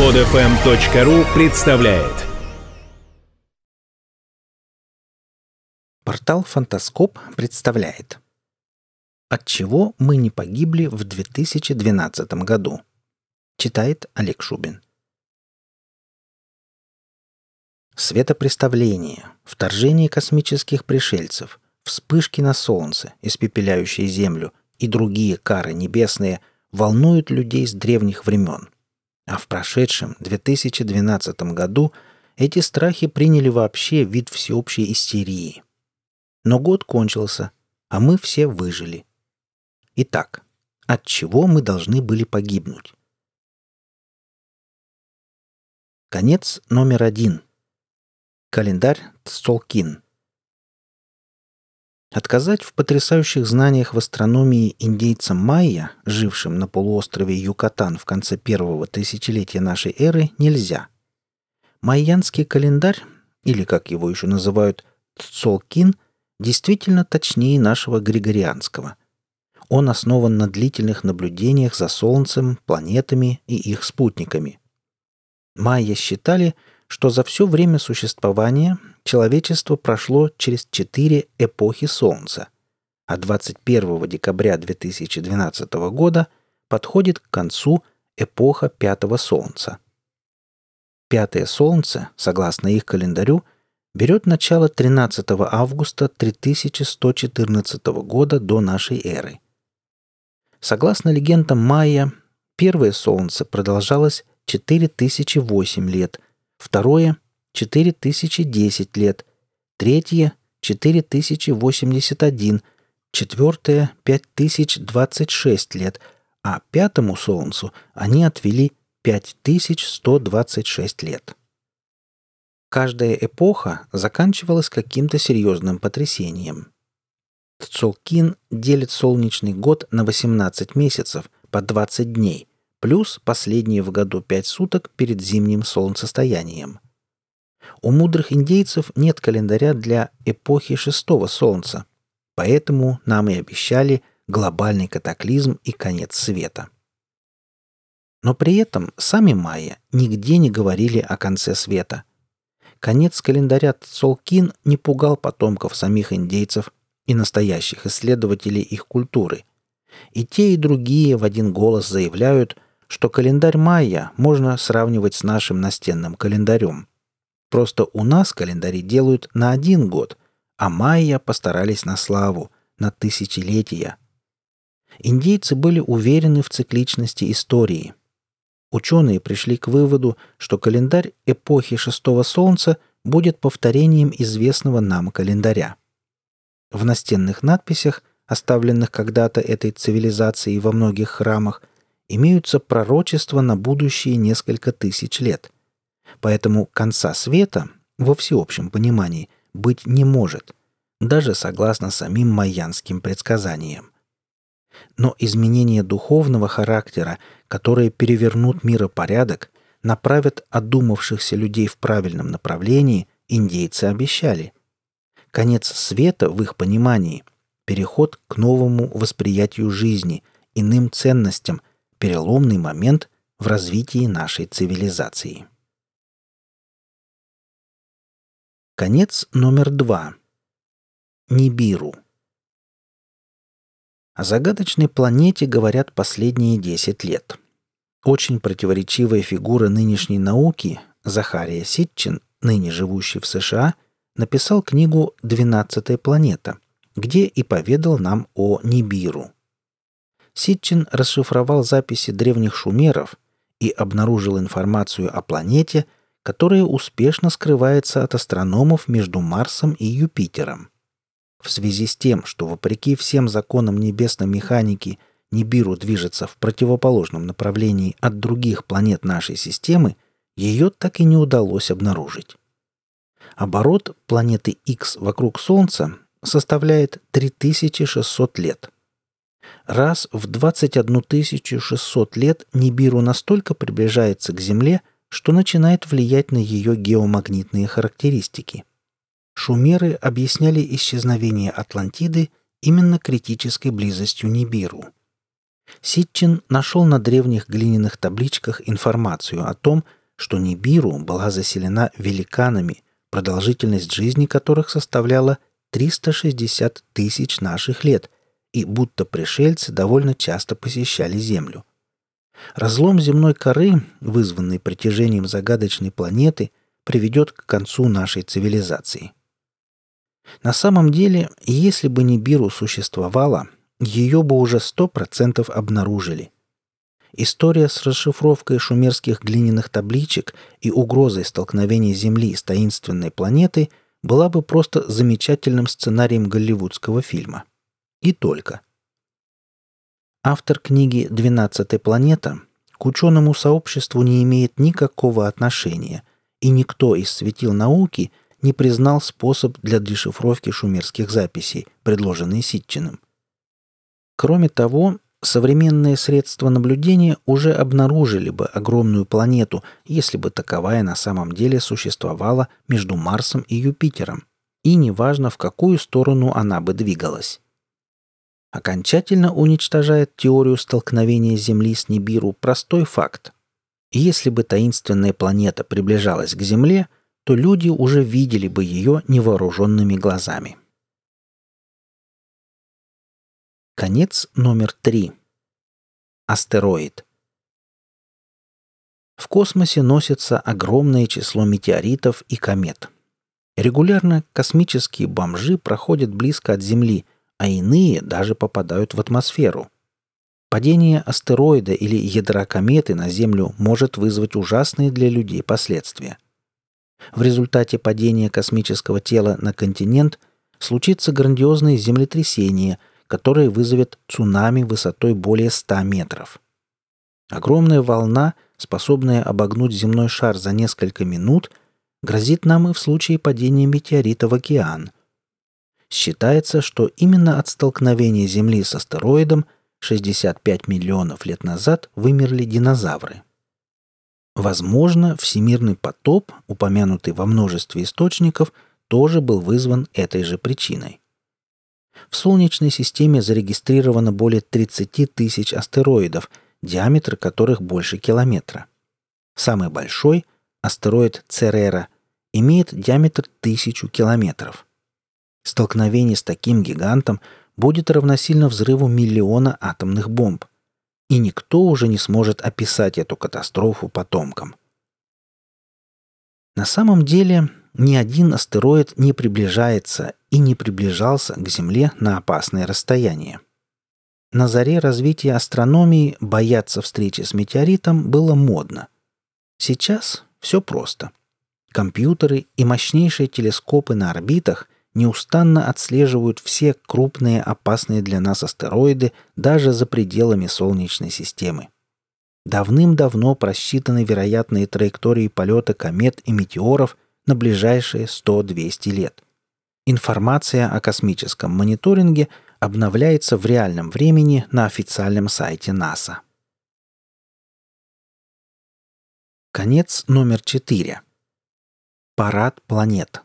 Подфм.ру представляет Портал Фантаскоп представляет От чего мы не погибли в 2012 году? Читает Олег Шубин. Светопреставление, вторжение космических пришельцев, вспышки на Солнце, испепеляющие Землю, и другие кары небесные волнуют людей с древних времен – а в прошедшем 2012 году эти страхи приняли вообще вид всеобщей истерии. Но год кончился, а мы все выжили. Итак, от чего мы должны были погибнуть? Конец номер один. Календарь Цолкин – Отказать в потрясающих знаниях в астрономии индейцам майя, жившим на полуострове Юкатан в конце первого тысячелетия нашей эры, нельзя. Майянский календарь, или как его еще называют, Цолкин, действительно точнее нашего григорианского. Он основан на длительных наблюдениях за Солнцем, планетами и их спутниками. Майя считали, что за все время существования человечество прошло через четыре эпохи Солнца, а 21 декабря 2012 года подходит к концу эпоха Пятого Солнца. Пятое Солнце, согласно их календарю, берет начало 13 августа 3114 года до нашей эры. Согласно легендам майя, первое Солнце продолжалось 4008 лет – второе – 4010 лет, третье – 4081, четвертое – 5026 лет, а пятому Солнцу они отвели 5126 лет. Каждая эпоха заканчивалась каким-то серьезным потрясением. Цолкин делит солнечный год на 18 месяцев по 20 дней, плюс последние в году пять суток перед зимним солнцестоянием. У мудрых индейцев нет календаря для эпохи шестого солнца, поэтому нам и обещали глобальный катаклизм и конец света. Но при этом сами майя нигде не говорили о конце света. Конец календаря Цолкин не пугал потомков самих индейцев и настоящих исследователей их культуры. И те, и другие в один голос заявляют – что календарь майя можно сравнивать с нашим настенным календарем. Просто у нас календари делают на один год, а майя постарались на славу, на тысячелетия. Индейцы были уверены в цикличности истории. Ученые пришли к выводу, что календарь эпохи шестого солнца будет повторением известного нам календаря. В настенных надписях, оставленных когда-то этой цивилизацией во многих храмах, имеются пророчества на будущие несколько тысяч лет. Поэтому конца света, во всеобщем понимании, быть не может, даже согласно самим майянским предсказаниям. Но изменения духовного характера, которые перевернут миропорядок, направят одумавшихся людей в правильном направлении, индейцы обещали. Конец света в их понимании – переход к новому восприятию жизни, иным ценностям – переломный момент в развитии нашей цивилизации. Конец номер два. Нибиру. О загадочной планете говорят последние 10 лет. Очень противоречивая фигура нынешней науки Захария Ситчин, ныне живущий в США, написал книгу «Двенадцатая планета», где и поведал нам о Нибиру – Ситчин расшифровал записи древних шумеров и обнаружил информацию о планете, которая успешно скрывается от астрономов между Марсом и Юпитером. В связи с тем, что вопреки всем законам небесной механики Нибиру движется в противоположном направлении от других планет нашей системы, ее так и не удалось обнаружить. Оборот планеты X вокруг Солнца составляет 3600 лет – Раз в 21 600 лет Нибиру настолько приближается к Земле, что начинает влиять на ее геомагнитные характеристики. Шумеры объясняли исчезновение Атлантиды именно критической близостью Нибиру. Ситчин нашел на древних глиняных табличках информацию о том, что Нибиру была заселена великанами, продолжительность жизни которых составляла 360 тысяч наших лет, и будто пришельцы довольно часто посещали Землю. Разлом земной коры, вызванный притяжением загадочной планеты, приведет к концу нашей цивилизации. На самом деле, если бы Нибиру существовала, ее бы уже сто процентов обнаружили. История с расшифровкой шумерских глиняных табличек и угрозой столкновения Земли с таинственной планетой была бы просто замечательным сценарием голливудского фильма. И только. Автор книги «Двенадцатая планета» к ученому сообществу не имеет никакого отношения, и никто из светил науки не признал способ для дешифровки шумерских записей, предложенный Ситчиным. Кроме того, современные средства наблюдения уже обнаружили бы огромную планету, если бы таковая на самом деле существовала между Марсом и Юпитером, и неважно, в какую сторону она бы двигалась. Окончательно уничтожает теорию столкновения Земли с Нибиру простой факт. Если бы таинственная планета приближалась к Земле, то люди уже видели бы ее невооруженными глазами. Конец номер три. Астероид. В космосе носится огромное число метеоритов и комет. Регулярно космические бомжи проходят близко от Земли, а иные даже попадают в атмосферу. Падение астероида или ядра кометы на Землю может вызвать ужасные для людей последствия. В результате падения космического тела на континент случится грандиозное землетрясение – которое вызовет цунами высотой более 100 метров. Огромная волна, способная обогнуть земной шар за несколько минут, грозит нам и в случае падения метеорита в океан. Считается, что именно от столкновения Земли с астероидом 65 миллионов лет назад вымерли динозавры. Возможно, всемирный потоп, упомянутый во множестве источников, тоже был вызван этой же причиной. В Солнечной системе зарегистрировано более 30 тысяч астероидов, диаметр которых больше километра. Самый большой, астероид Церера, имеет диаметр тысячу километров. Столкновение с таким гигантом будет равносильно взрыву миллиона атомных бомб. И никто уже не сможет описать эту катастрофу потомкам. На самом деле ни один астероид не приближается и не приближался к Земле на опасное расстояние. На заре развития астрономии бояться встречи с метеоритом было модно. Сейчас все просто. Компьютеры и мощнейшие телескопы на орбитах неустанно отслеживают все крупные опасные для нас астероиды даже за пределами Солнечной системы. Давным-давно просчитаны вероятные траектории полета комет и метеоров – на ближайшие 100-200 лет. Информация о космическом мониторинге обновляется в реальном времени на официальном сайте НАСА. Конец номер 4. Парад планет.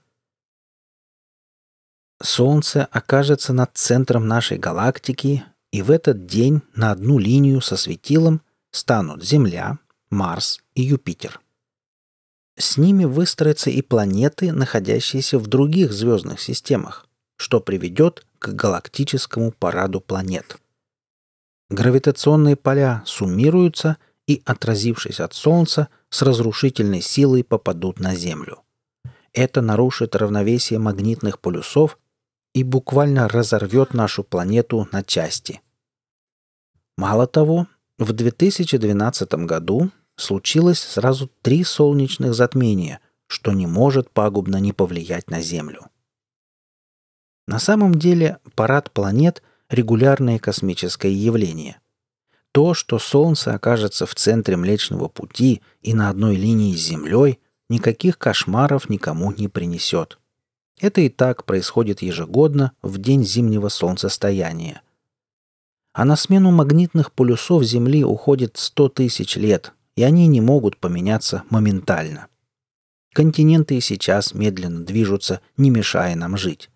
Солнце окажется над центром нашей галактики, и в этот день на одну линию со светилом станут Земля, Марс и Юпитер. С ними выстроятся и планеты, находящиеся в других звездных системах, что приведет к галактическому параду планет. Гравитационные поля суммируются и, отразившись от Солнца, с разрушительной силой попадут на Землю. Это нарушит равновесие магнитных полюсов и буквально разорвет нашу планету на части. Мало того, в 2012 году случилось сразу три солнечных затмения, что не может пагубно не повлиять на Землю. На самом деле парад планет – регулярное космическое явление. То, что Солнце окажется в центре Млечного Пути и на одной линии с Землей, никаких кошмаров никому не принесет. Это и так происходит ежегодно в день зимнего солнцестояния. А на смену магнитных полюсов Земли уходит 100 тысяч лет, и они не могут поменяться моментально. Континенты и сейчас медленно движутся, не мешая нам жить.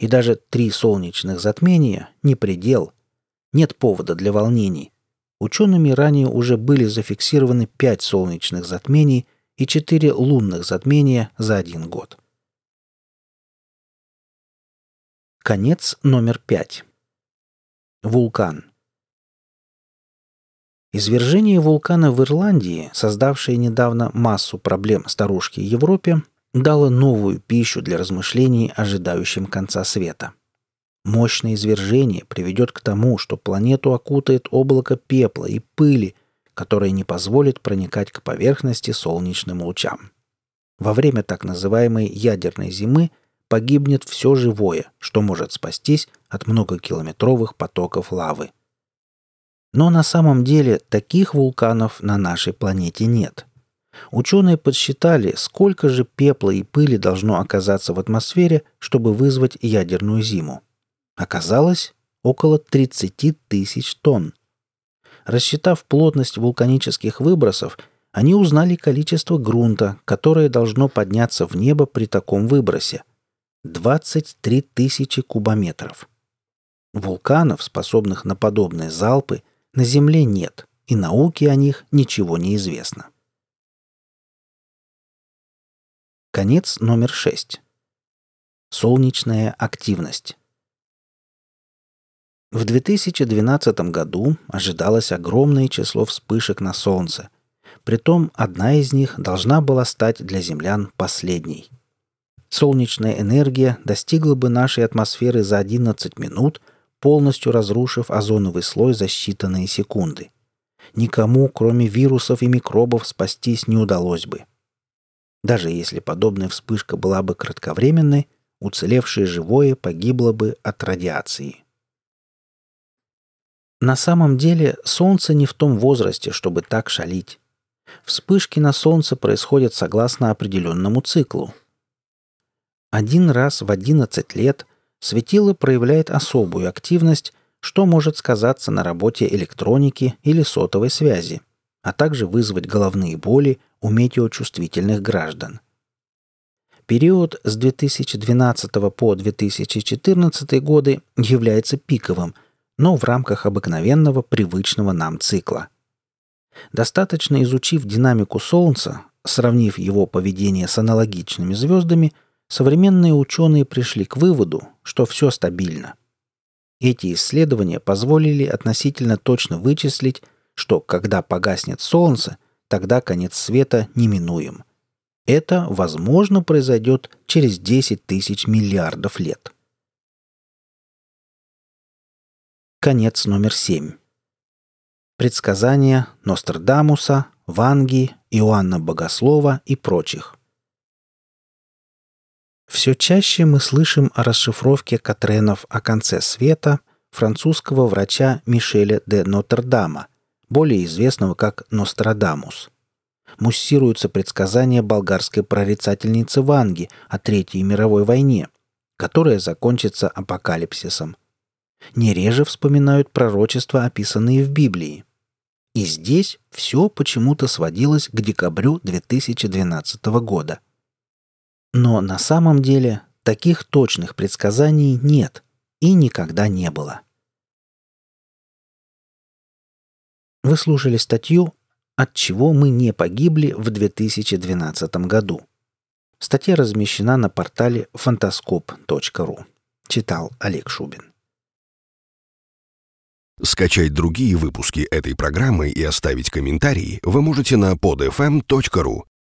И даже три солнечных затмения – не предел. Нет повода для волнений, учеными ранее уже были зафиксированы 5 солнечных затмений и 4 лунных затмения за один год. Конец номер 5. Вулкан. Извержение вулкана в Ирландии, создавшее недавно массу проблем старушке Европе, дало новую пищу для размышлений, ожидающим конца света. Мощное извержение приведет к тому, что планету окутает облако пепла и пыли, которое не позволит проникать к поверхности солнечным лучам. Во время так называемой ядерной зимы погибнет все живое, что может спастись от многокилометровых потоков лавы. Но на самом деле таких вулканов на нашей планете нет. Ученые подсчитали, сколько же пепла и пыли должно оказаться в атмосфере, чтобы вызвать ядерную зиму. Оказалось, около 30 тысяч тонн. Рассчитав плотность вулканических выбросов, они узнали количество грунта, которое должно подняться в небо при таком выбросе. 23 тысячи кубометров. Вулканов, способных на подобные залпы, на Земле нет, и науке о них ничего не известно. Конец номер 6. Солнечная активность. В 2012 году ожидалось огромное число вспышек на Солнце. Притом одна из них должна была стать для землян последней. Солнечная энергия достигла бы нашей атмосферы за 11 минут, полностью разрушив озоновый слой за считанные секунды. Никому, кроме вирусов и микробов, спастись не удалось бы – даже если подобная вспышка была бы кратковременной, уцелевшее живое погибло бы от радиации. На самом деле Солнце не в том возрасте, чтобы так шалить. Вспышки на Солнце происходят согласно определенному циклу. Один раз в 11 лет светило проявляет особую активность, что может сказаться на работе электроники или сотовой связи, а также вызвать головные боли, у метеочувствительных граждан. Период с 2012 по 2014 годы является пиковым, но в рамках обыкновенного привычного нам цикла. Достаточно изучив динамику Солнца, сравнив его поведение с аналогичными звездами, современные ученые пришли к выводу, что все стабильно. Эти исследования позволили относительно точно вычислить, что когда погаснет Солнце – тогда конец света неминуем. Это, возможно, произойдет через 10 тысяч миллиардов лет. Конец номер 7. Предсказания Нострадамуса, Ванги, Иоанна Богослова и прочих. Все чаще мы слышим о расшифровке Катренов о конце света французского врача Мишеля де Нотр-Дама – более известного как Нострадамус. Муссируются предсказания болгарской прорицательницы Ванги о Третьей мировой войне, которая закончится апокалипсисом. Не реже вспоминают пророчества, описанные в Библии. И здесь все почему-то сводилось к декабрю 2012 года. Но на самом деле таких точных предсказаний нет и никогда не было. Вы слушали статью «От чего мы не погибли в 2012 году». Статья размещена на портале фантаскоп.ру. Читал Олег Шубин. Скачать другие выпуски этой программы и оставить комментарии вы можете на podfm.ru